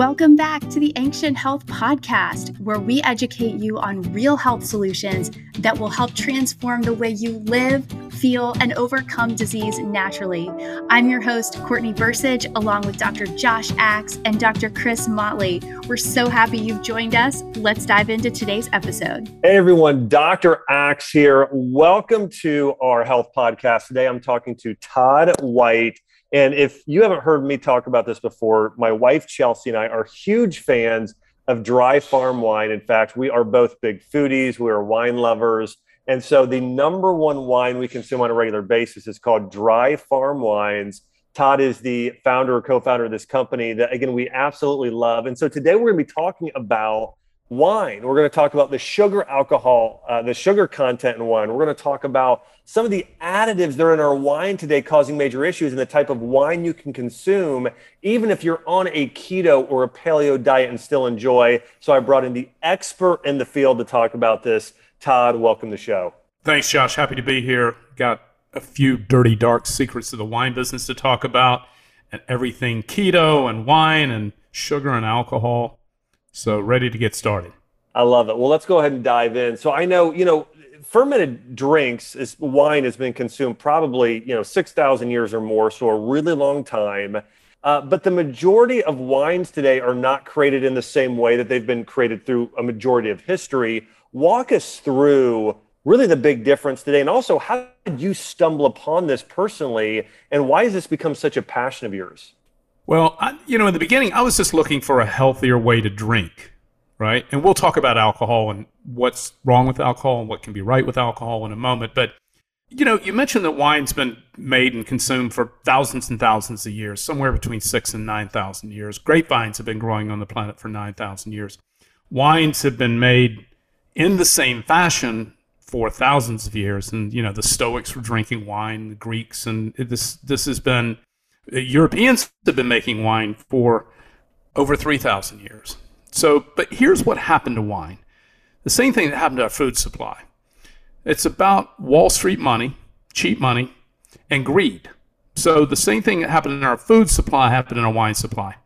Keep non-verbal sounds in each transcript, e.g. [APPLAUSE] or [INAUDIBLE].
Welcome back to the Ancient Health Podcast, where we educate you on real health solutions that will help transform the way you live, feel, and overcome disease naturally. I'm your host, Courtney Bursich, along with Dr. Josh Axe and Dr. Chris Motley. We're so happy you've joined us. Let's dive into today's episode. Hey, everyone. Dr. Axe here. Welcome to our health podcast. Today, I'm talking to Todd White. And if you haven't heard me talk about this before, my wife Chelsea and I are huge fans of dry farm wine. In fact, we are both big foodies, we are wine lovers. And so the number one wine we consume on a regular basis is called Dry Farm Wines. Todd is the founder or co founder of this company that, again, we absolutely love. And so today we're going to be talking about wine. We're going to talk about the sugar alcohol, uh, the sugar content in wine. We're going to talk about some of the additives that are in our wine today causing major issues and the type of wine you can consume, even if you're on a keto or a paleo diet and still enjoy. So I brought in the expert in the field to talk about this. Todd, welcome to the show. Thanks, Josh. Happy to be here. Got a few dirty, dark secrets of the wine business to talk about and everything keto and wine and sugar and alcohol. So ready to get started. I love it. Well, let's go ahead and dive in. So I know, you know, fermented drinks is wine has been consumed probably, you know, 6,000 years or more, so a really long time. Uh, but the majority of wines today are not created in the same way that they've been created through a majority of history. Walk us through really the big difference today. And also, how did you stumble upon this personally? And why has this become such a passion of yours? Well, I, you know, in the beginning, I was just looking for a healthier way to drink, right? And we'll talk about alcohol and what's wrong with alcohol and what can be right with alcohol in a moment. But, you know, you mentioned that wine's been made and consumed for thousands and thousands of years, somewhere between six and 9,000 years. Grapevines have been growing on the planet for 9,000 years. Wines have been made in the same fashion for thousands of years. And, you know, the Stoics were drinking wine, the Greeks, and this, this has been Europeans have been making wine for over 3,000 years. So, but here's what happened to wine the same thing that happened to our food supply. It's about Wall Street money, cheap money, and greed. So, the same thing that happened in our food supply happened in our wine supply.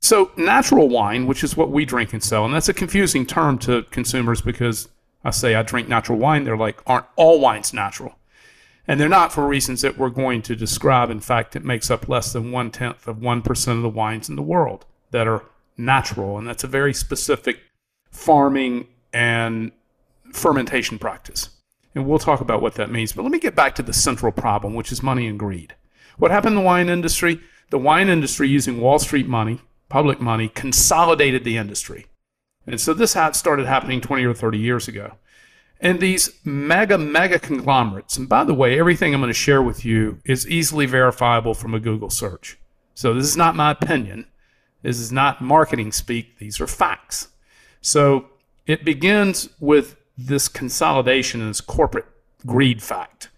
So, natural wine, which is what we drink and sell, and that's a confusing term to consumers because I say I drink natural wine, they're like, aren't all wines natural? And they're not for reasons that we're going to describe. In fact, it makes up less than one tenth of 1% of the wines in the world that are natural. And that's a very specific farming and fermentation practice. And we'll talk about what that means. But let me get back to the central problem, which is money and greed. What happened in the wine industry? The wine industry, using Wall Street money, public money, consolidated the industry. And so this started happening 20 or 30 years ago. And these mega, mega conglomerates, and by the way, everything I'm going to share with you is easily verifiable from a Google search. So this is not my opinion. This is not marketing speak. These are facts. So it begins with this consolidation and this corporate greed fact.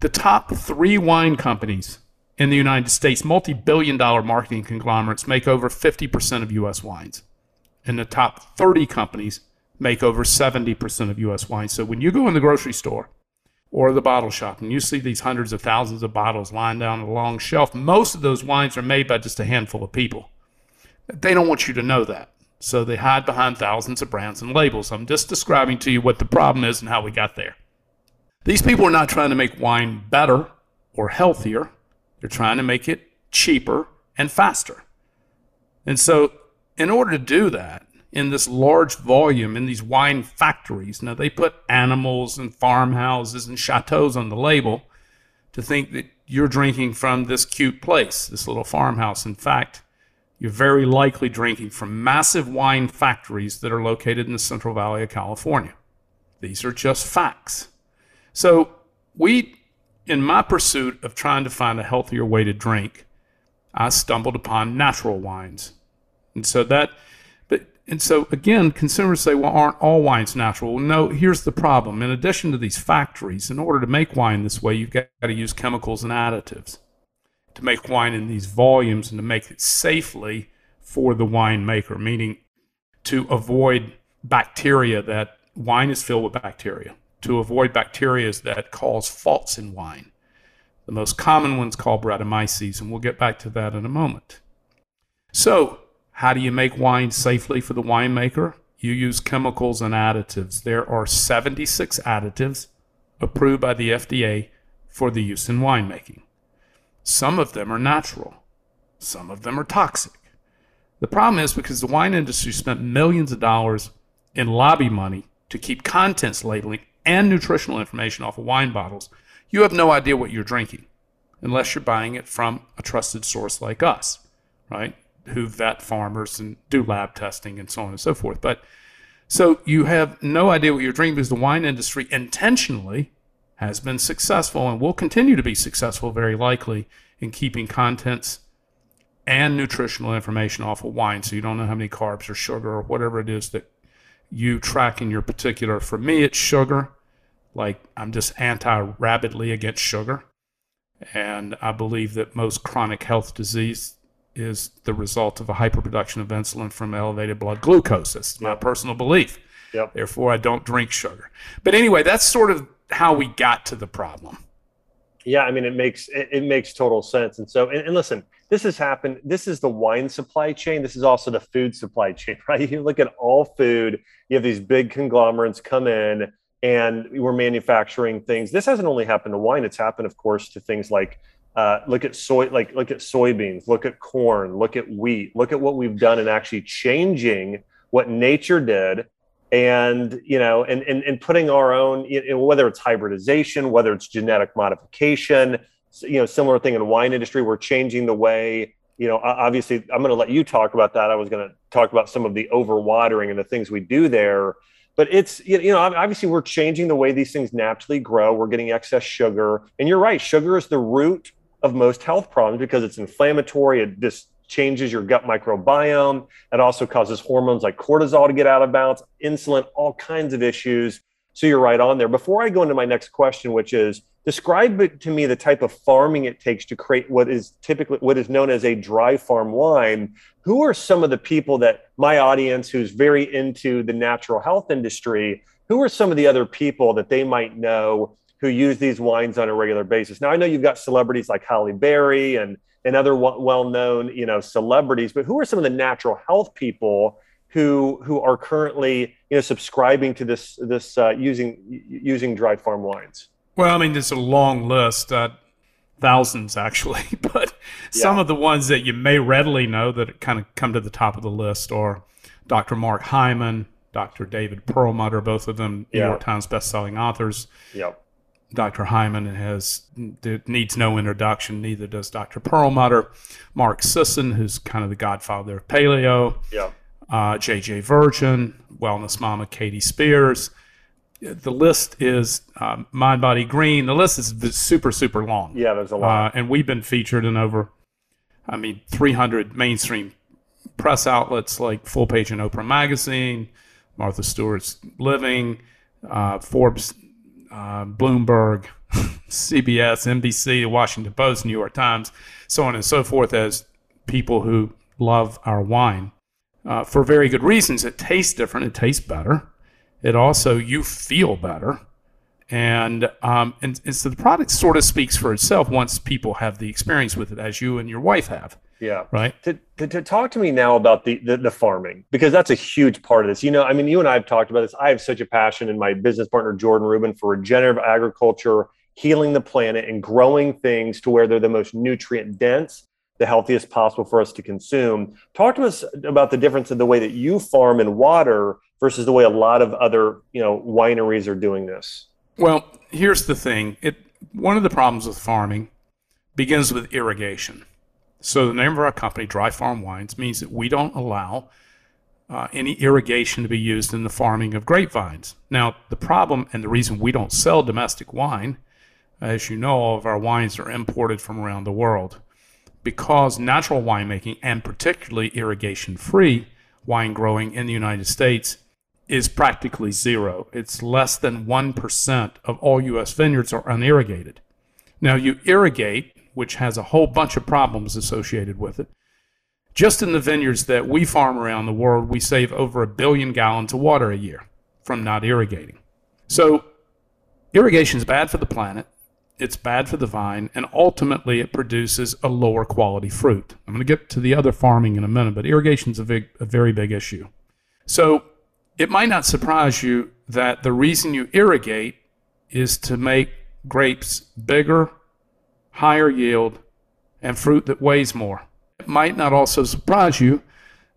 The top three wine companies in the United States, multi billion dollar marketing conglomerates, make over 50% of U.S. wines. And the top 30 companies make over 70% of US wine. So when you go in the grocery store or the bottle shop and you see these hundreds of thousands of bottles lying down on a long shelf, most of those wines are made by just a handful of people. They don't want you to know that. So they hide behind thousands of brands and labels. I'm just describing to you what the problem is and how we got there. These people are not trying to make wine better or healthier. They're trying to make it cheaper and faster. And so, in order to do that, in this large volume in these wine factories. Now, they put animals and farmhouses and chateaus on the label to think that you're drinking from this cute place, this little farmhouse. In fact, you're very likely drinking from massive wine factories that are located in the Central Valley of California. These are just facts. So, we, in my pursuit of trying to find a healthier way to drink, I stumbled upon natural wines. And so that and so again, consumers say, well, aren't all wines natural? Well, no, here's the problem. In addition to these factories, in order to make wine this way, you've got to use chemicals and additives to make wine in these volumes and to make it safely for the winemaker, meaning to avoid bacteria that wine is filled with bacteria, to avoid bacteria that cause faults in wine. The most common one's called Brettanomyces, and we'll get back to that in a moment. So, how do you make wine safely for the winemaker? You use chemicals and additives. There are 76 additives approved by the FDA for the use in winemaking. Some of them are natural, some of them are toxic. The problem is because the wine industry spent millions of dollars in lobby money to keep contents labeling and nutritional information off of wine bottles, you have no idea what you're drinking unless you're buying it from a trusted source like us, right? Who vet farmers and do lab testing and so on and so forth. But so you have no idea what you're drinking because the wine industry intentionally has been successful and will continue to be successful, very likely, in keeping contents and nutritional information off of wine. So you don't know how many carbs or sugar or whatever it is that you track in your particular. For me, it's sugar. Like I'm just anti rabidly against sugar. And I believe that most chronic health disease is the result of a hyperproduction of insulin from elevated blood glucose. That's my personal belief. Yep. Therefore, I don't drink sugar. But anyway, that's sort of how we got to the problem. Yeah, I mean, it makes it, it makes total sense. And so, and, and, listen, this has happened. This is the wine supply chain. This is also the food supply [LAUGHS] chain, right? You look at all food. You have these big conglomerates come in, and we're manufacturing things. This hasn't only happened to wine. It's happened, of course, to things like uh, look at soy, like look at soybeans, look at corn, look at wheat, look at what we've done in actually changing what nature did and you know and, and and putting our own you know, whether it's hybridization whether it's genetic modification you know similar thing in wine industry we're changing the way you know obviously i'm going to let you talk about that. I was going to talk about some of the overwatering and the things we do there. But it's you know obviously we're changing the way these things naturally grow. We're getting excess sugar. And you're right sugar is the root of most health problems because it's inflammatory it just changes your gut microbiome. It also causes hormones like cortisol to get out of balance, insulin, all kinds of issues. So you're right on there. Before I go into my next question, which is describe to me the type of farming it takes to create what is typically what is known as a dry farm wine. Who are some of the people that my audience who's very into the natural health industry, who are some of the other people that they might know who use these wines on a regular basis? Now I know you've got celebrities like Halle Berry and and other well-known you know celebrities but who are some of the natural health people who who are currently you know subscribing to this this uh, using using dried farm wines well i mean there's a long list uh, thousands actually [LAUGHS] but yeah. some of the ones that you may readily know that kind of come to the top of the list are dr mark hyman dr david perlmutter both of them new yeah. york times best-selling authors yep Dr. Hyman has needs no introduction. Neither does Dr. Perlmutter. Mark Sisson, who's kind of the godfather of paleo. Yeah. Uh, J.J. Virgin, wellness mama Katie Spears. The list is uh, Mind Body Green. The list is super super long. Yeah, there's a lot. Uh, and we've been featured in over, I mean, 300 mainstream press outlets like Full Page and Oprah Magazine, Martha Stewart's Living, uh, Forbes uh, Bloomberg, [LAUGHS] CBS, NBC, the Washington Post, New York Times, so on and so forth, as people who love our wine uh, for very good reasons. It tastes different. It tastes better. It also you feel better, and um, and, and so the product sort of speaks for itself once people have the experience with it, as you and your wife have. Yeah. Right. To, to, to, talk to me now about the, the, the farming because that's a huge part of this. You know, I mean, you and I have talked about this. I have such a passion in my business partner Jordan Rubin for regenerative agriculture, healing the planet, and growing things to where they're the most nutrient dense, the healthiest possible for us to consume. Talk to us about the difference in the way that you farm and water versus the way a lot of other you know wineries are doing this. Well, here's the thing. It one of the problems with farming begins with irrigation. So the name of our company, Dry Farm Wines, means that we don't allow uh, any irrigation to be used in the farming of grapevines. Now, the problem and the reason we don't sell domestic wine, as you know, all of our wines are imported from around the world. Because natural winemaking, and particularly irrigation free wine growing in the United States, is practically zero. It's less than 1% of all U.S. vineyards are unirrigated. Now, you irrigate which has a whole bunch of problems associated with it. Just in the vineyards that we farm around the world, we save over a billion gallons of water a year from not irrigating. So, irrigation is bad for the planet, it's bad for the vine, and ultimately it produces a lower quality fruit. I'm going to get to the other farming in a minute, but irrigation is a, a very big issue. So it might not surprise you that the reason you irrigate is to make grapes bigger, higher yield, and fruit that weighs more. It might not also surprise you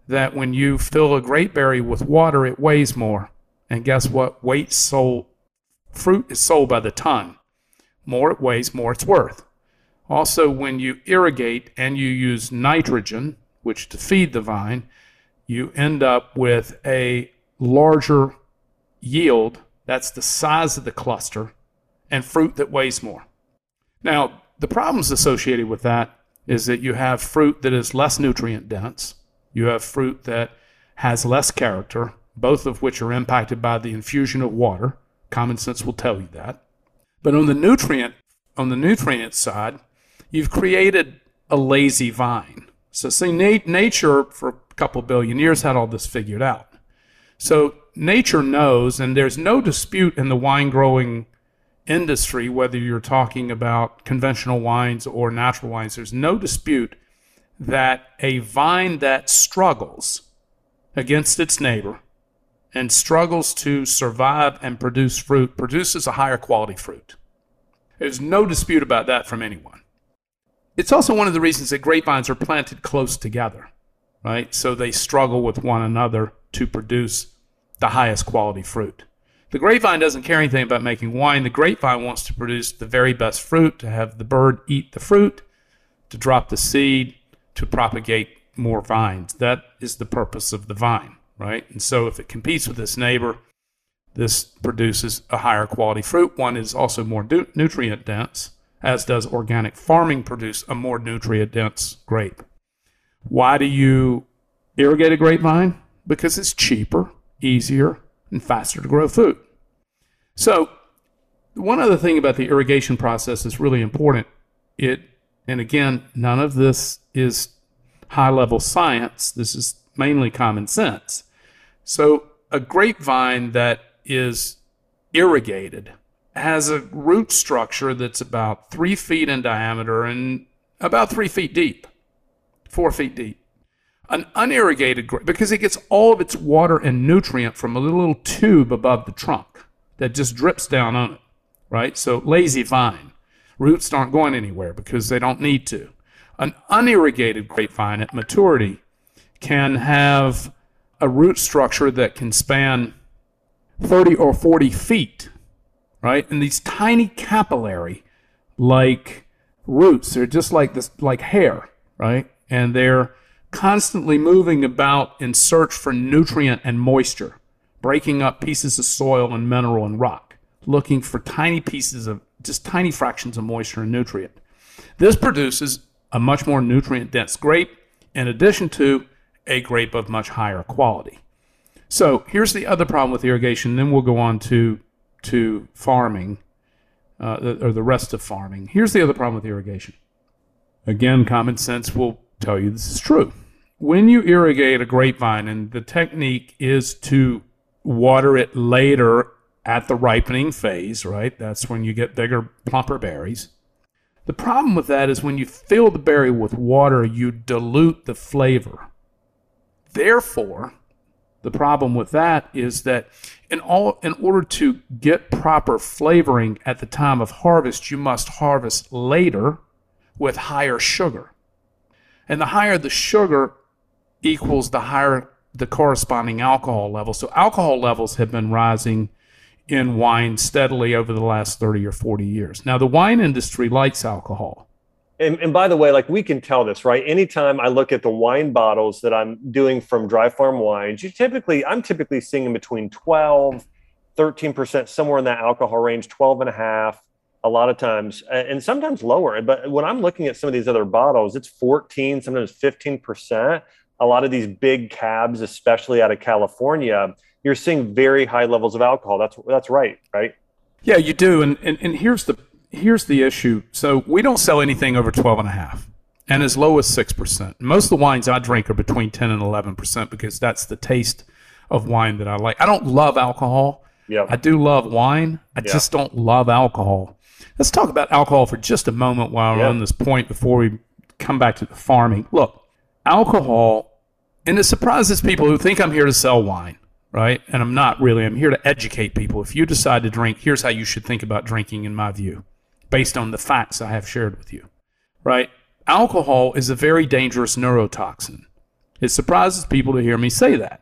that when you fill a grape berry with water, it weighs more. And guess what? Weight sold, fruit is sold by the ton. More it weighs, more it's worth. Also, when you irrigate and you use nitrogen, which to feed the vine, you end up with a larger yield. That's the size of the cluster and fruit that weighs more. Now, the problems associated with that is that you have fruit that is less nutrient dense, you have fruit that has less character, both of which are impacted by the infusion of water. Common sense will tell you that. But on the nutrient on the nutrient side, you've created a lazy vine. So see, nat- nature for a couple billion years had all this figured out. So nature knows, and there's no dispute in the wine growing industry, whether you're talking about conventional wines or natural wines, there's no dispute that a vine that struggles against its neighbor and struggles to survive and produce fruit produces a higher quality fruit. There's no dispute about that from anyone. It's also one of the reasons that grapevines are planted close together, right? So they struggle with one another to produce the highest quality fruit. The grapevine doesn't care anything about making wine. The grapevine wants to produce the very best fruit, to have the bird eat the fruit, to drop the seed, to propagate more vines. That is the purpose of the vine, right? And so if it competes with its neighbor, this produces a higher quality fruit. One is also more du- nutrient dense, as does organic farming produce a more nutrient dense grape. Why do you irrigate a grapevine? Because it's cheaper, easier, and faster to grow food. So, one other thing about the irrigation process is really important. It, and again, none of this is high level science. This is mainly common sense. So, a grapevine that is irrigated has a root structure that's about three feet in diameter and about three feet deep, four feet deep. An unirrigated grape, because it gets all of its water and nutrient from a little tube above the trunk that just drips down on it, right? So lazy vine. Roots aren't going anywhere because they don't need to. An unirrigated grapevine at maturity can have a root structure that can span 30 or 40 feet, right? And these tiny capillary like roots, they're just like this, like hair, right? And they're constantly moving about in search for nutrient and moisture, breaking up pieces of soil and mineral and rock, looking for tiny pieces of just tiny fractions of moisture and nutrient. This produces a much more nutrient dense grape in addition to a grape of much higher quality. So here's the other problem with irrigation. Then we'll go on to to farming, uh, or the rest of farming. Here's the other problem with irrigation. Again, common sense will tell you this is true. When you irrigate a grapevine, and the technique is to water it later at the ripening phase, right? That's when you get bigger, plumper berries. The problem with that is when you fill the berry with water, you dilute the flavor. Therefore, the problem with that is that in all in order to get proper flavoring at the time of harvest, you must harvest later with higher sugar. And the higher the sugar equals the higher the corresponding alcohol level. So alcohol levels have been rising in wine steadily over the last 30 or 40 years. Now the wine industry likes alcohol. And, and, by the way, like we can tell this, right? Anytime I look at the wine bottles that I'm doing from Dry Farm Wines, you typically, I'm typically seeing in between 12, 13%, somewhere in that alcohol range, 12 and a half, a lot of times, and sometimes lower. But when I'm looking at some of these other bottles, it's 14, sometimes 15%. A lot of these big cabs, especially out of California, you're seeing very high levels of alcohol. That's that's right, right? Yeah, you do. And and, and here's the here's the issue. So we don't sell anything over 12 and a half and as low as 6%. Most of the wines I drink are between 10 and 11% because that's the taste of wine that I like. I don't love alcohol. Yeah. I do love wine. I Yeah. just don't love alcohol. Let's talk about alcohol for just a moment while we're on this point before we come back to the farming. Look, alcohol, and it surprises people who think I'm here to sell wine, right? And I'm not really. I'm here to educate people. If you decide to drink, here's how you should think about drinking, in my view, based on the facts I have shared with you, right? Alcohol is a very dangerous neurotoxin. It surprises people to hear me say that.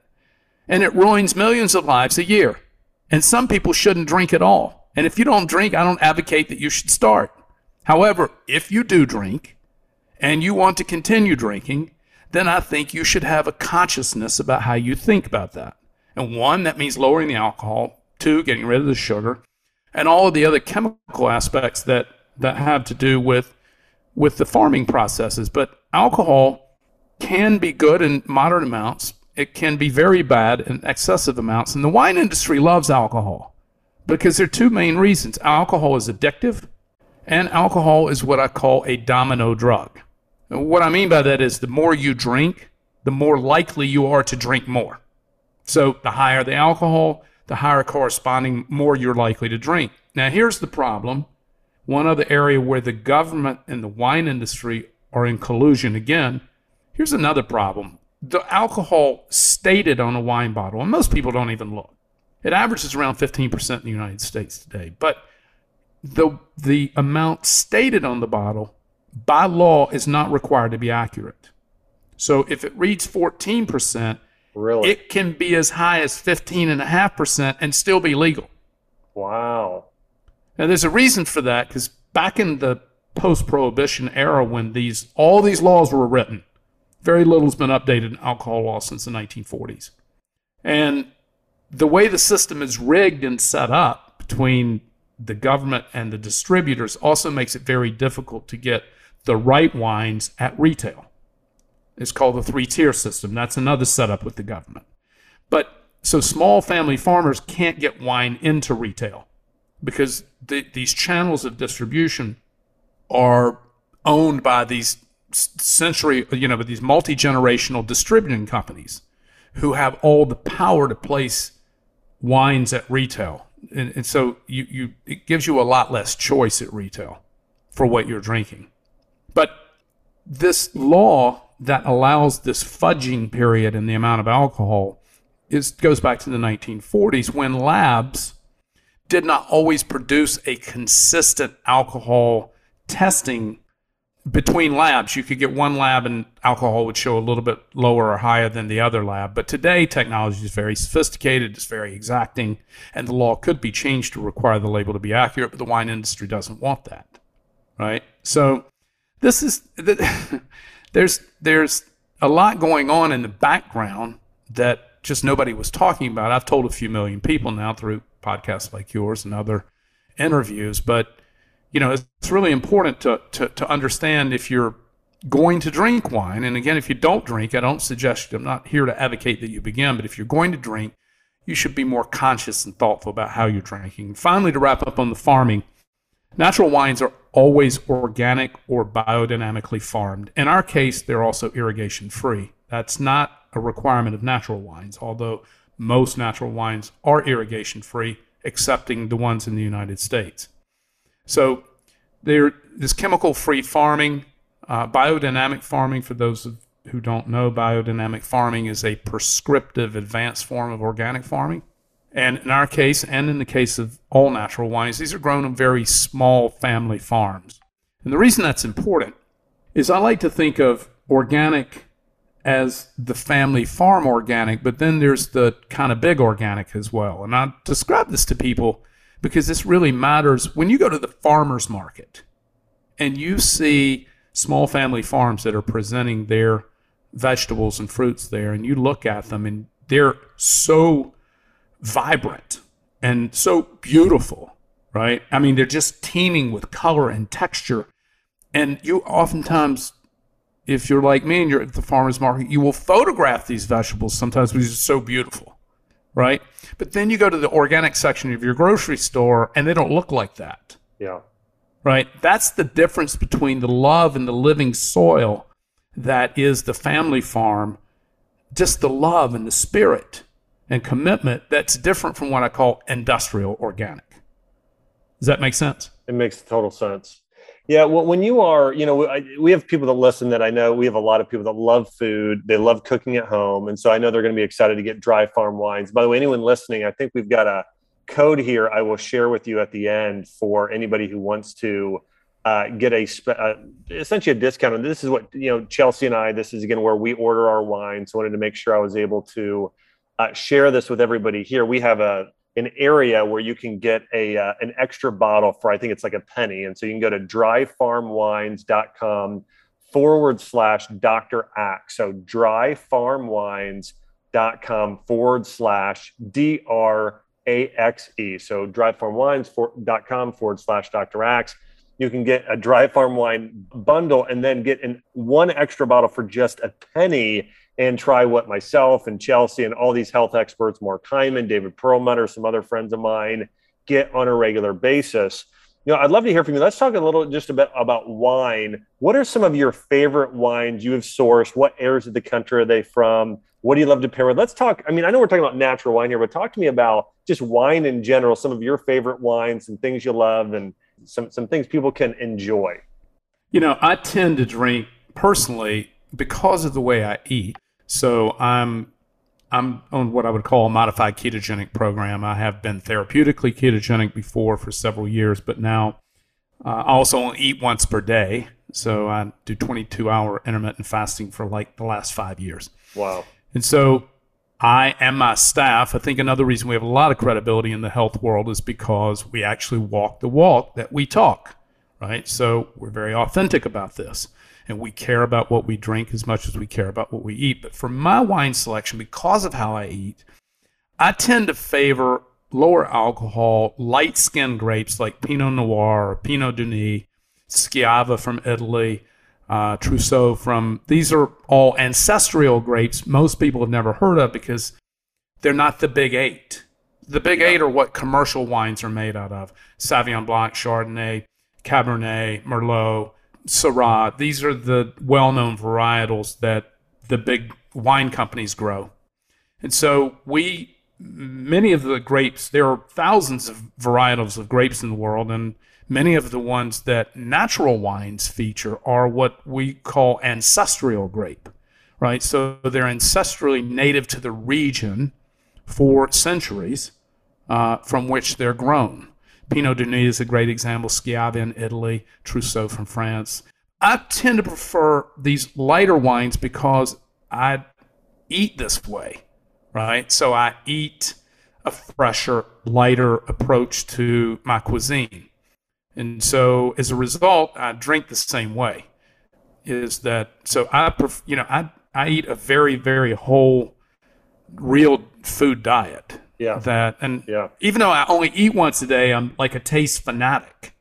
And it ruins millions of lives a year. And some people shouldn't drink at all. And if you don't drink, I don't advocate that you should start. However, if you do drink and you want to continue drinking, then I think you should have a consciousness about how you think about that. And one, that means lowering the alcohol. Two, getting rid of the sugar. And all of the other chemical aspects that, that have to do with, with the farming processes. But alcohol can be good in moderate amounts. It can be very bad in excessive amounts. And the wine industry loves alcohol because there are two main reasons. Alcohol is addictive, and alcohol is what I call a domino drug. What I mean by that is the more you drink, the more likely you are to drink more. So the higher the alcohol, the higher corresponding more you're likely to drink. Now here's the problem. One other area where the government and the wine industry are in collusion again. Here's another problem. The alcohol stated on a wine bottle, and most people don't even look. It averages around 15% in the United States today. But the, the amount stated on the bottle by law is not required to be accurate. So if it reads 14%, Really? it can be as high as 15.5% and still be legal. wow. Now, there's a reason for that because back in the post-prohibition era, when these all these laws were written, very little's been updated in alcohol law since the 1940s, and the way the system is rigged and set up between the government and the distributors also makes it very difficult to get the right wines at retail. It's called the three-tier system. That's another setup with the government. But so small family farmers can't get wine into retail because the, these channels of distribution are owned by these century, you know, these multi generational distributing companies who have all the power to place wines at retail. And, and so you, you, it gives you a lot less choice at retail for what you're drinking. But this law that allows this fudging period in the amount of alcohol is goes back to the 1940s when labs did not always produce a consistent alcohol testing between labs. You could get one lab and alcohol would show a little bit lower or higher than the other lab. But today, technology is very sophisticated, it's very exacting, and the law could be changed to require the label to be accurate, but the wine industry doesn't want that. Right? So, this is [LAUGHS] there's there's a lot going on in the background that just nobody was talking about. I've told a few million people now through podcasts like yours and other interviews, but you know, it's really important to, to, to understand if you're going to drink wine. And again, if you don't drink, I don't suggest, I'm not here to advocate that you begin, but if you're going to drink, you should be more conscious and thoughtful about how you're drinking. Finally, to wrap up on the farming, natural wines are always organic or biodynamically farmed. In our case, they're also irrigation free. That's not a requirement of natural wines, although most natural wines are irrigation free, excepting the ones in the United States. So there, this chemical-free farming, uh, biodynamic farming. For those who don't know, biodynamic farming is a prescriptive, advanced form of organic farming. And in our case, and in the case of all natural wines, these are grown on very small family farms. And the reason that's important is I like to think of organic as the family farm organic, but then there's the kind of big organic as well. And I describe this to people because this really matters when you go to the farmer's market and you see small family farms that are presenting their vegetables and fruits there, and you look at them and they're so vibrant and so beautiful, right? I mean, they're just teeming with color and texture. And you oftentimes, if you're like me and you're at the farmer's market, you will photograph these vegetables sometimes because it's so beautiful, right? But then you go to the organic section of your grocery store and they don't look like that, Yeah. right? That's the difference between the love and the living soil that is the family farm, just the love and the spirit and commitment that's different from what I call industrial organic. Does that make sense? It makes total sense. Yeah, well, when you are, you know, we have people that listen that I know we have a lot of people that love food. They love cooking at home. And so I know they're going to be excited to get dry farm wines. By the way, anyone listening, I think we've got a code here I will share with you at the end for anybody who wants to uh, get a uh, essentially a discount. And this is what, you know, Chelsea and I, this is again where we order our wine. So I wanted to make sure I was able to uh, share this with everybody here. We have a, an area where you can get a uh, an extra bottle for I think it's like a penny, and so you can go to dryfarmwines.com forward slash Dr. Axe. So dryfarmwines.com forward slash D R A X E. So dryfarmwines.com forward slash Dr. Axe. You can get a dry farm wine bundle and then get an one extra bottle for just a penny and try what myself and Chelsea and all these health experts, Mark Hyman, David Perlmutter, some other friends of mine, get on a regular basis. You know, I'd love to hear from you. Let's talk a little just a bit about wine. What are some of your favorite wines you have sourced? What areas of the country are they from? What do you love to pair with? Let's talk. I mean, I know we're talking about natural wine here, but talk to me about just wine in general, some of your favorite wines and things you love and some, some things people can enjoy. You know, I tend to drink personally because of the way I eat. So I'm I'm on what I would call a modified ketogenic program. I have been therapeutically ketogenic before for several years, but now uh, I also only eat once per day. So I do 22 hour intermittent fasting for like the last five years. Wow. And so I and my staff, I think another reason we have a lot of credibility in the health world is because we actually walk the walk that we talk, right? So we're very authentic about this and we care about what we drink as much as we care about what we eat. But for my wine selection, because of how I eat, I tend to favor lower alcohol, light skinned grapes like Pinot Noir or Pinot Meunier, Schiava from Italy, uh, Trousseau from. These are all ancestral grapes most people have never heard of because they're not the big eight. The big yeah. eight are what commercial wines are made out of Sauvignon Blanc, Chardonnay, Cabernet, Merlot. Syrah. These are the well-known varietals that the big wine companies grow. And so we many of the grapes, there are thousands of varietals of grapes in the world and many of the ones that natural wines feature are what we call ancestral grape, right? So they're ancestrally native to the region for centuries uh, from which they're grown. Pinot Meunier is a great example, Schiava in Italy, Trousseau from France. I tend to prefer these lighter wines because I eat this way, right? So I eat a fresher, lighter approach to my cuisine. And so as a result, I drink the same way. Is that so I pref- you know, I I eat a very very whole real food diet. Yeah. That and yeah. even though I only eat once a day, I'm like a taste fanatic,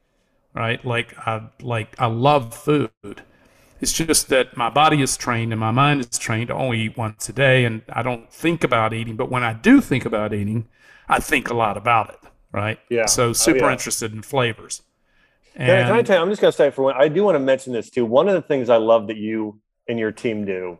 right? Like I like I love food. It's just that my body is trained and my mind is trained to only eat once a day, and I don't think about eating. But when I do think about eating, I think a lot about it, right? Yeah. So oh, super oh, yeah. interested in flavors. And, can, I, can I tell you? I'm just going to say for one. I do want to mention this too. One of the things I love that you and your team do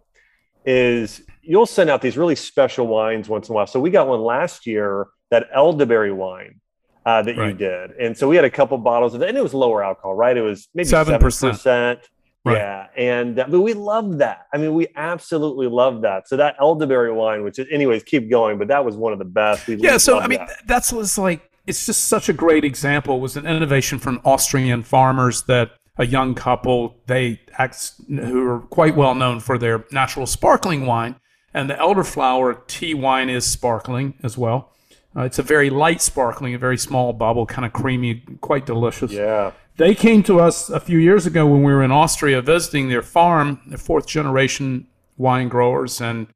is you'll send out these really special wines once in a while. So we got one last year, that elderberry wine uh, that right. you did, and so we had a couple bottles of it, and it was lower alcohol, right? It was maybe seven percent. Right. Yeah, and uh, but we love that. I mean, we absolutely love that. So that elderberry wine, which is, anyways, keep going, but that was one of the best. We yeah, so I mean, that. that's was like it's just such a great example. It was an innovation from Austrian farmers that a young couple they who are quite well known for their natural sparkling wine and the elderflower tea wine is sparkling as well. Uh, it's a very light sparkling, a very small bubble, kind of creamy, quite delicious. Yeah. They came to us a few years ago when we were in Austria visiting their farm, the fourth generation wine growers, and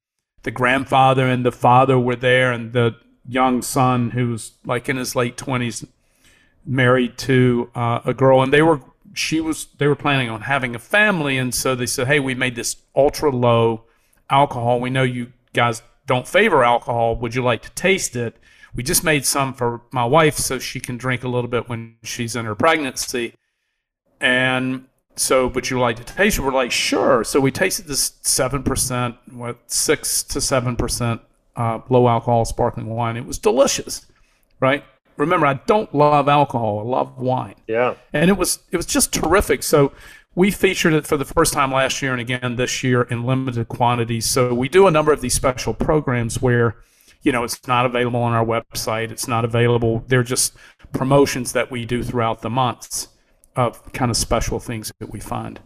the grandfather and the father were there, and the young son, who was like in his late 20s, married to uh, a girl, and they were she was they were planning on having a family, and so they said, "Hey, we made this ultra low." alcohol. We know you guys don't favor alcohol. Would you like to taste it? We just made some for my wife so she can drink a little bit when she's in her pregnancy. And so, but you like to taste it? We're like, sure. So we tasted this 7%, what, 6 to 7% uh, low alcohol sparkling wine. It was delicious, right? remember, I don't love alcohol. I love wine. Yeah. And it was it was just terrific. So we featured it for the first time last year and again this year in limited quantities. So we do a number of these special programs where, you know, it's not available on our website. It's not available. They're just promotions that we do throughout the months of kind of special things that we find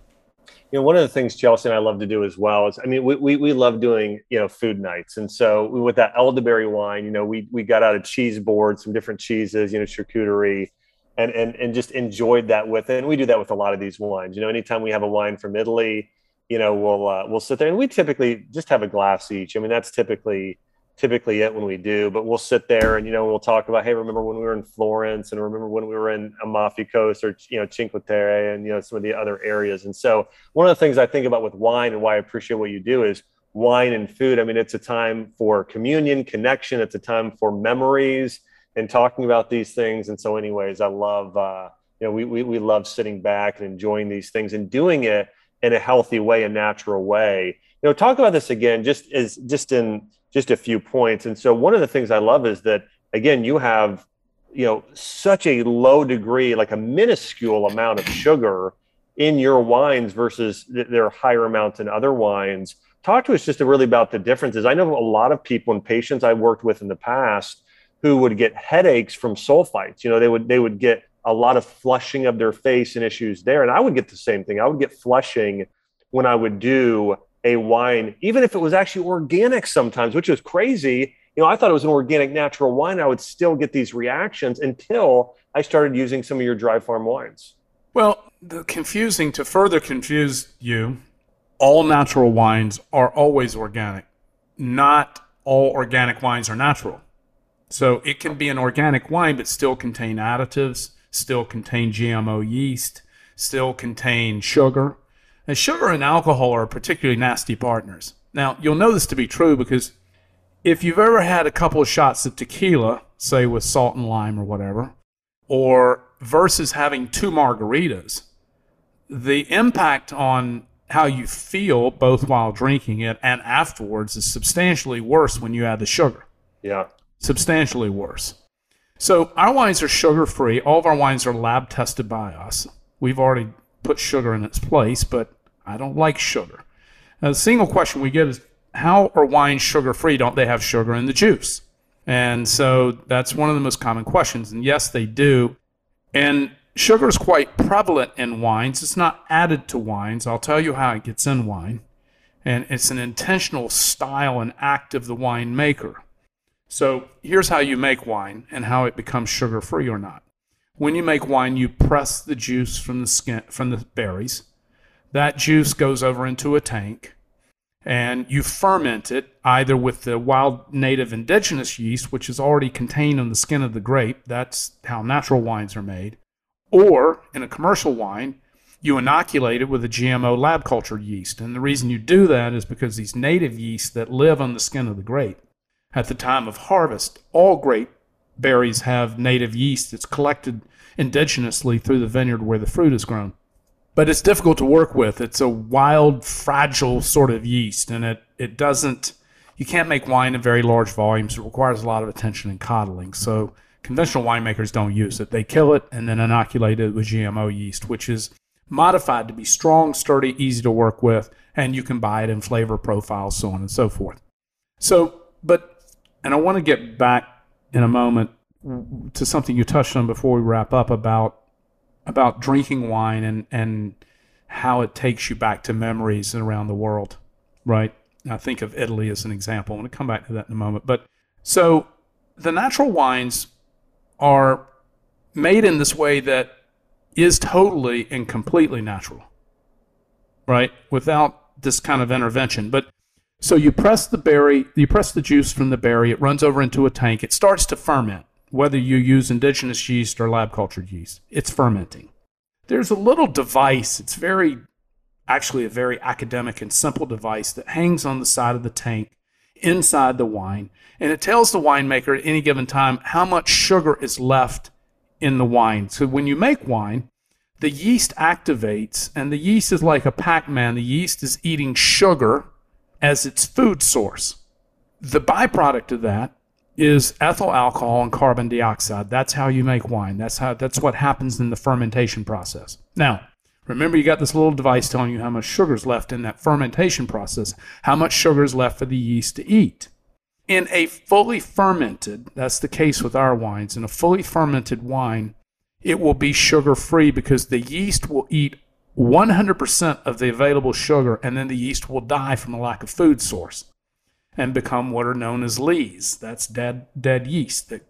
you know one of the things chelsea and i love to do as well is i mean we, we, we love doing you know food nights. And so with that elderberry wine you know we we got out a cheese board some different cheeses you know charcuterie and and and just enjoyed that with it. And we do that with a lot of these wines. You know anytime we have a wine from italy you know we'll uh, we'll sit there and we typically just have a glass each. I mean that's typically typically it when we do, but we'll sit there and, you know, we'll talk about, hey, remember when we were in Florence and remember when we were in Amalfi Coast or, you know, Cinque Terre and, you know, some of the other areas. And so one of the things I think about with wine and why I appreciate what you do is wine and food. I mean, it's a time for communion, connection. It's a time for memories and talking about these things. And so anyways, I love, uh, you know, we, we, we love sitting back and enjoying these things and doing it in a healthy way, a natural way. You know, talk about this again, just as just in, just a few points. And so one of the things I love is that again, you have you know such a low degree, like a minuscule amount of sugar in your wines versus their higher amounts in other wines. Talk to us just really about the differences. I know a lot of people and patients I've worked with in the past who would get headaches from sulfites. You know, they would they would get a lot of flushing of their face and issues there. And I would get the same thing. I would get flushing when I would do a wine, even if it was actually organic sometimes, which is crazy. You know, I thought it was an organic natural wine. I would still get these reactions until I started using some of your dry farm wines. Well, the confusing to further confuse you, all natural wines are always organic. Not all organic wines are natural. So it can be an organic wine, but still contain additives, still contain GMO yeast, still contain sugar. And sugar and alcohol are particularly nasty partners. Now, you'll know this to be true because if you've ever had a couple of shots of tequila, say with salt and lime or whatever, or versus having two margaritas, the impact on how you feel both while drinking it and afterwards is substantially worse when you add the sugar. Yeah. Substantially worse. So our wines are sugar free. All of our wines are lab tested by us. We've already put sugar in its place, but I don't like sugar. Now, the single question we get is how are wines sugar free? Don't they have sugar in the juice? And so that's one of the most common questions. And yes, they do. And sugar is quite prevalent in wines. It's not added to wines. I'll tell you how it gets in wine. And it's an intentional style and act of the winemaker. So here's how you make wine and how it becomes sugar free or not. When you make wine, you press the juice from the skin from the berries that juice goes over into a tank and you ferment it either with the wild native indigenous yeast, which is already contained in the skin of the grape. That's how natural wines are made. Or in a commercial wine, you inoculate it with a GMO lab cultured yeast. And the reason you do that is because these native yeasts that live on the skin of the grape, at the time of harvest, all grape berries have native yeast that's collected indigenously through the vineyard where the fruit is grown but it's difficult to work with. It's a wild, fragile sort of yeast, and it, it doesn't, you can't make wine in very large volumes. It requires a lot of attention and coddling. So conventional winemakers don't use it. They kill it and then inoculate it with GMO yeast, which is modified to be strong, sturdy, easy to work with, and you can buy it in flavor profiles, so on and so forth. So, but, and I want to get back in a moment to something you touched on before we wrap up about about drinking wine and and how it takes you back to memories around the world, right? I think of Italy as an example. I'm going to come back to that in a moment. But so the natural wines are made in this way that is totally and completely natural, right? Without this kind of intervention. But so you press the berry, you press the juice from the berry, it runs over into a tank, it starts to ferment whether you use indigenous yeast or lab cultured yeast, it's fermenting. There's a little device, it's very, actually, a very academic and simple device that hangs on the side of the tank inside the wine, and it tells the winemaker at any given time how much sugar is left in the wine. So when you make wine, the yeast activates, and the yeast is like a Pac Man. The yeast is eating sugar as its food source. The byproduct of that is ethyl alcohol and carbon dioxide. That's how you make wine. That's how that's what happens in the fermentation process. Now, remember you got this little device telling you how much sugar is left in that fermentation process, how much sugar is left for the yeast to eat. In a fully fermented, that's the case with our wines, in a fully fermented wine, it will be sugar free because the yeast will eat 100% of the available sugar and then the yeast will die from a lack of food source and become what are known as lees. That's dead, dead yeast that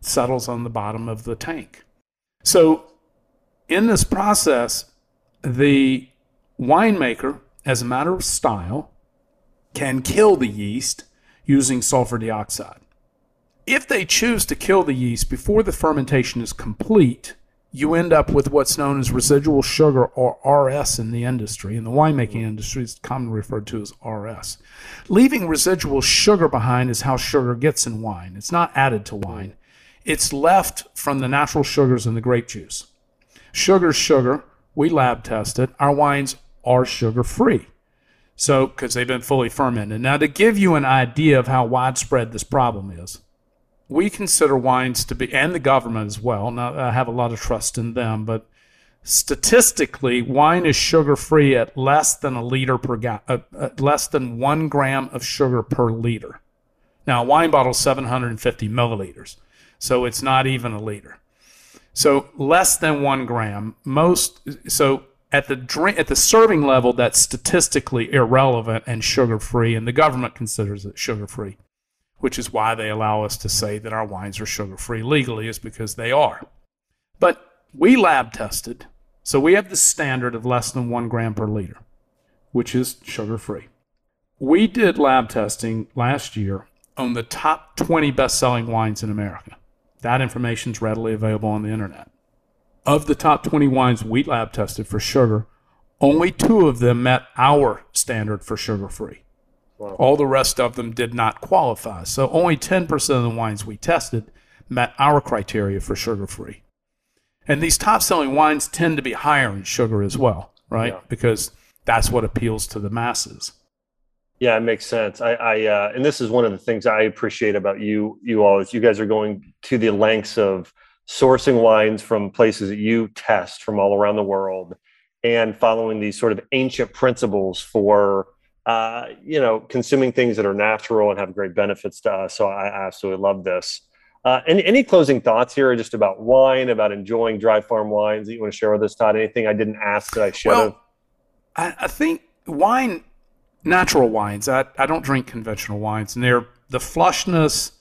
settles on the bottom of the tank. So, in this process, the winemaker, as a matter of style, can kill the yeast using sulfur dioxide. If they choose to kill the yeast before the fermentation is complete, you end up with what's known as residual sugar or RS in the industry. In the winemaking mm-hmm. industry, it's commonly referred to as RS. Leaving residual sugar behind is how sugar gets in wine. It's not added to wine, it's left from the natural sugars in the grape juice. Sugar's sugar. We lab tested. Our wines are sugar free. So, because they've been fully fermented. Now, to give you an idea of how widespread this problem is, we consider wines to be, and the government as well. Now, I have a lot of trust in them, but statistically, wine is sugar free at less than a liter per ga- uh, uh, less than one gram of sugar per liter. Now, a wine bottle is 750 milliliters, so it's not even a liter. So less than one gram. Most so at the drink at the serving level, that's statistically irrelevant and sugar free, and the government considers it sugar free which is why they allow us to say that our wines are sugar free legally, is because they are. But we lab tested, so we have the standard of less than one gram per liter, which is sugar free. We did lab testing last year on the top 20 best selling wines in America. That information is readily available on the internet. Of the top 20 wines we lab tested for sugar, only two of them met our standard for sugar free. All the rest of them did not qualify. So only 10% of the wines we tested met our criteria for sugar free. And these top selling wines tend to be higher in sugar as well, right? Yeah. Because that's what appeals to the masses. Yeah, it makes sense. I, I uh, and this is one of the things I appreciate about you, you all, is you guys are going to the lengths of sourcing wines from places that you test from all around the world and following these sort of ancient principles for uh, you know, consuming things that are natural and have great benefits to us. So I absolutely love this. Uh, any, any closing thoughts here just about wine, about enjoying dry farm wines that you want to share with us, Todd? Anything I didn't ask that I should well, have? I, I think wine, natural wines, I, I don't drink conventional wines, and they're the flushness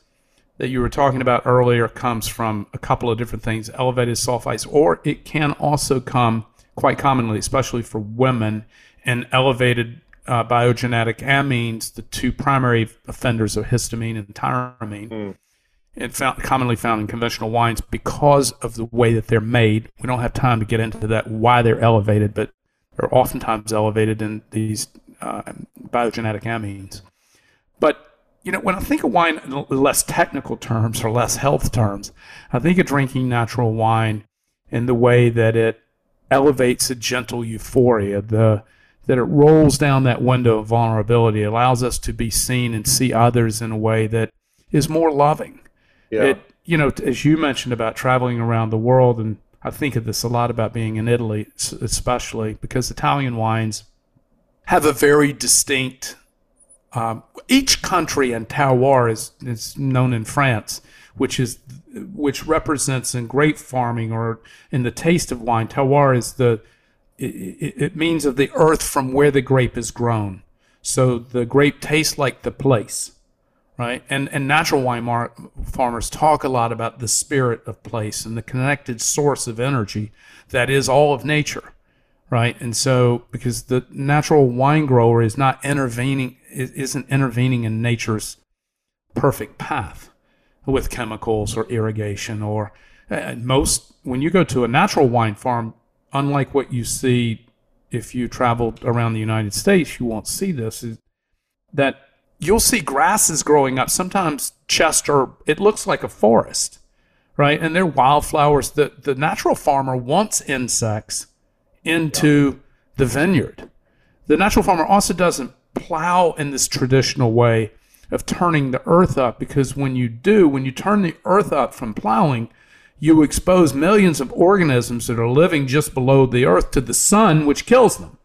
that you were talking about earlier comes from a couple of different things elevated sulfites, or it can also come quite commonly, especially for women, in elevated uh, biogenetic amines, the two primary offenders of histamine and tyramine, mm. and found, commonly found in conventional wines because of the way that they're made. We don't have time to get into that why they're elevated, but they're oftentimes elevated in these uh, biogenetic amines. But you know, when I think of wine in less technical terms or less health terms, I think of drinking natural wine in the way that it elevates a gentle euphoria, the that it rolls down that window of vulnerability, it allows us to be seen and see others in a way that is more loving. Yeah. It, you know, as you mentioned about traveling around the world, and I think of this a lot about being in Italy, especially because Italian wines have a very distinct. Um, each country and terroir is, is known in France, which is which represents in grape farming or in the taste of wine. Terroir is the it, it means of the earth from where the grape is grown. So the grape tastes like the place, right? And and natural wine mar- farmers talk a lot about the spirit of place and the connected source of energy that is all of nature, right? And so because the natural wine grower is not intervening, isn't intervening in nature's perfect path with chemicals or irrigation or uh, most when you go to a natural wine farm unlike what you see if you travel around the United States, you won't see this, is that you'll see grasses growing up. Sometimes Chester, it looks like a forest, right? And they're wildflowers. The, the natural farmer wants insects into the vineyard. The natural farmer also doesn't plow in this traditional way of turning the earth up because when you do, when you turn the earth up from plowing, you expose millions of organisms that are living just below the earth to the sun, which kills them.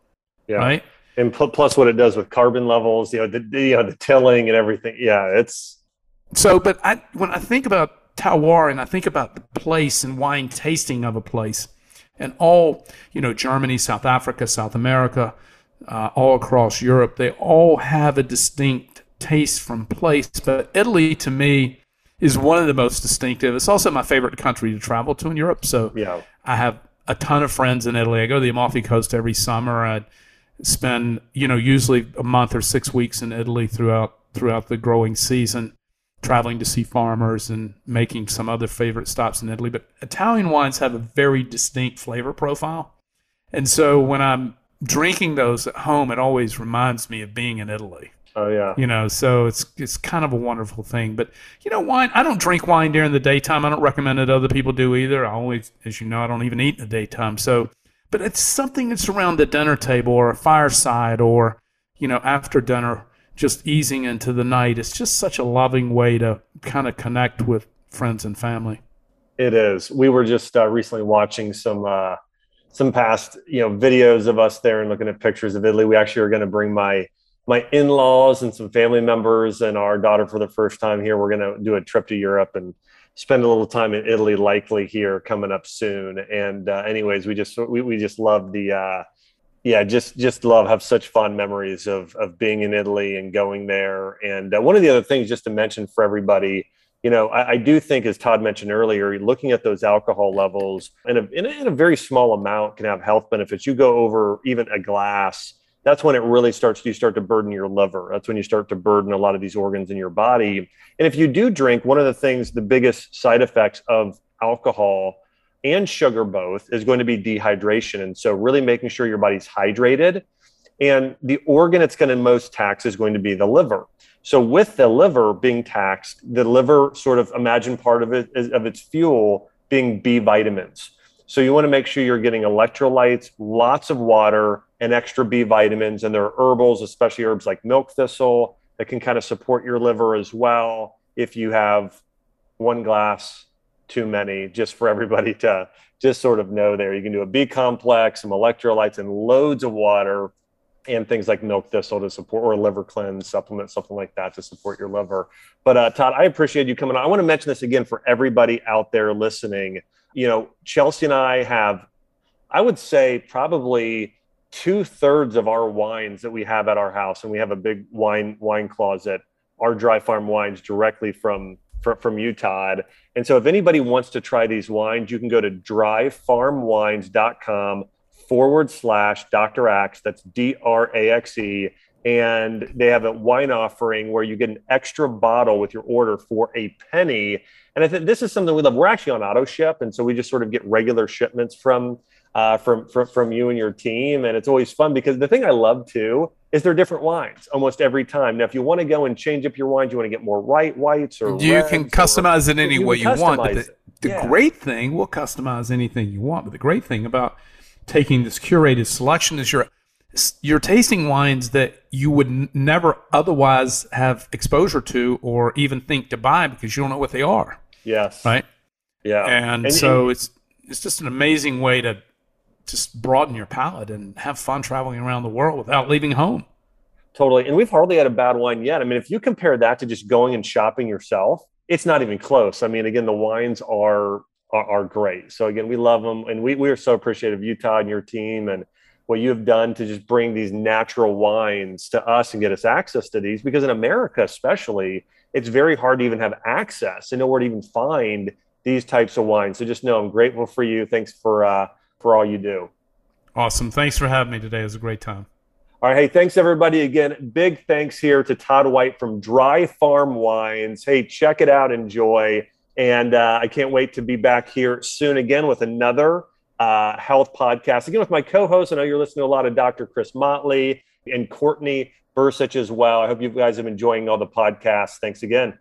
Yeah. Right. And plus, what it does with carbon levels, you know, the you know the tilling and everything. Yeah, it's so. But I, when I think about terroir and I think about the place and wine tasting of a place, and all you know, Germany, South Africa, South America, uh, all across Europe, they all have a distinct taste from place. But Italy, to me, is one of the most distinctive. It's also my favorite country to travel to in Europe. So yeah. I have a ton of friends in Italy. I go to the Amalfi Coast every summer. I spend, you know, usually a month or six weeks in Italy throughout throughout the growing season, traveling to see farmers and making some other favorite stops in Italy. But Italian wines have a very distinct flavor profile. And so when I'm drinking those at home, it always reminds me of being in Italy. Oh yeah. You know, so it's it's kind of a wonderful thing. But you know, wine. I don't drink wine during the daytime. I don't recommend that other people do either. I always, as you know, I don't even eat in the daytime. So, but it's something that's around the dinner table or a fireside or you know after dinner, just easing into the night. It's just such a loving way to kind of connect with friends and family. It is. We were just uh, recently watching some. Uh, some past you know videos of us there and looking at pictures of Italy. We actually are going to bring my my in-laws and some family members and our daughter for the first time here. We're going to do a trip to Europe and spend a little time in Italy, likely here coming up soon. And uh, anyways, we just we, we just love the uh, yeah, just just love have such fond memories of of being in Italy and going there. And uh, one of the other things just to mention for everybody. You know, I, I do think, as Todd mentioned earlier, looking at those alcohol levels in a, in a, in a very small amount can have health benefits. You go over even a glass, that's when it really starts you start to burden your liver. That's when you start to burden a lot of these organs in your body. And if you do drink one of the things the biggest side effects of alcohol and sugar both is going to be dehydration. And so really making sure your body's hydrated and the organ it's going to most tax is going to be the liver. So with the liver being taxed the liver sort of imagine part of it is, of its fuel being b vitamins. So you want to make sure you're getting electrolytes lots of water and extra B vitamins. And there are herbals, especially herbs like milk thistle, that can kind of support your liver as well. If you have one glass too many, just for everybody to just sort of know there, you can do a B complex, some electrolytes, and loads of water and things like milk thistle to support or liver cleanse supplement, something like that to support your liver. But uh, Todd, I appreciate you coming on. I want to mention this again for everybody out there listening. You know, Chelsea and I have, I would say, probably two thirds of our wines that we have at our house, and we have a big wine wine closet, are dry farm wines directly from from, from you Todd. And so, if anybody wants to try these wines, you can go to dryfarmwines.com forward slash Dr. Axe. That's D R A X E. And they have a wine offering where you get an extra bottle with your order for a penny. And I think this is something we love. We're actually on auto ship. And so we just sort of get regular shipments from uh, from, from from you and your team, and it's always fun because the thing I love too is they're different wines almost every time. Now, if you want to go and change up your wines, you want to get more white whites or you can customize or, it any you way you want. But the, the yeah. great thing, we'll customize anything you want. But the great thing about taking this curated selection is you're you're tasting wines that you would n- never otherwise have exposure to or even think to buy because you don't know what they are. Yes. Right. Yeah. And, and so and, it's it's just an amazing way to just broaden your palate and have fun traveling around the world without leaving home. Totally. And we've hardly had a bad wine yet. I mean, if you compare that to just going and shopping yourself, it's not even close. I mean, again, the wines are are, are great. So again, we love them, and we we are so appreciative of you Todd and your team and what you have done to just bring these natural wines to us and get us access to these. Because in America, especially, it's very hard to even have access and nowhere to even find these types of wines. So just know I'm grateful for you. Thanks for uh, for all you do. Awesome. Thanks for having me today. It was a great time. All right. Hey, thanks everybody again. Big thanks here to Todd White from Dry Farm Wines. Hey, check it out. Enjoy. And uh, I can't wait to be back here soon again with another uh, health podcast. Again, with my co host. I know you're listening to a lot of Dr. Chris Motley and Courtney Bursich as well. I hope you guys have been enjoying all the podcasts. Thanks again.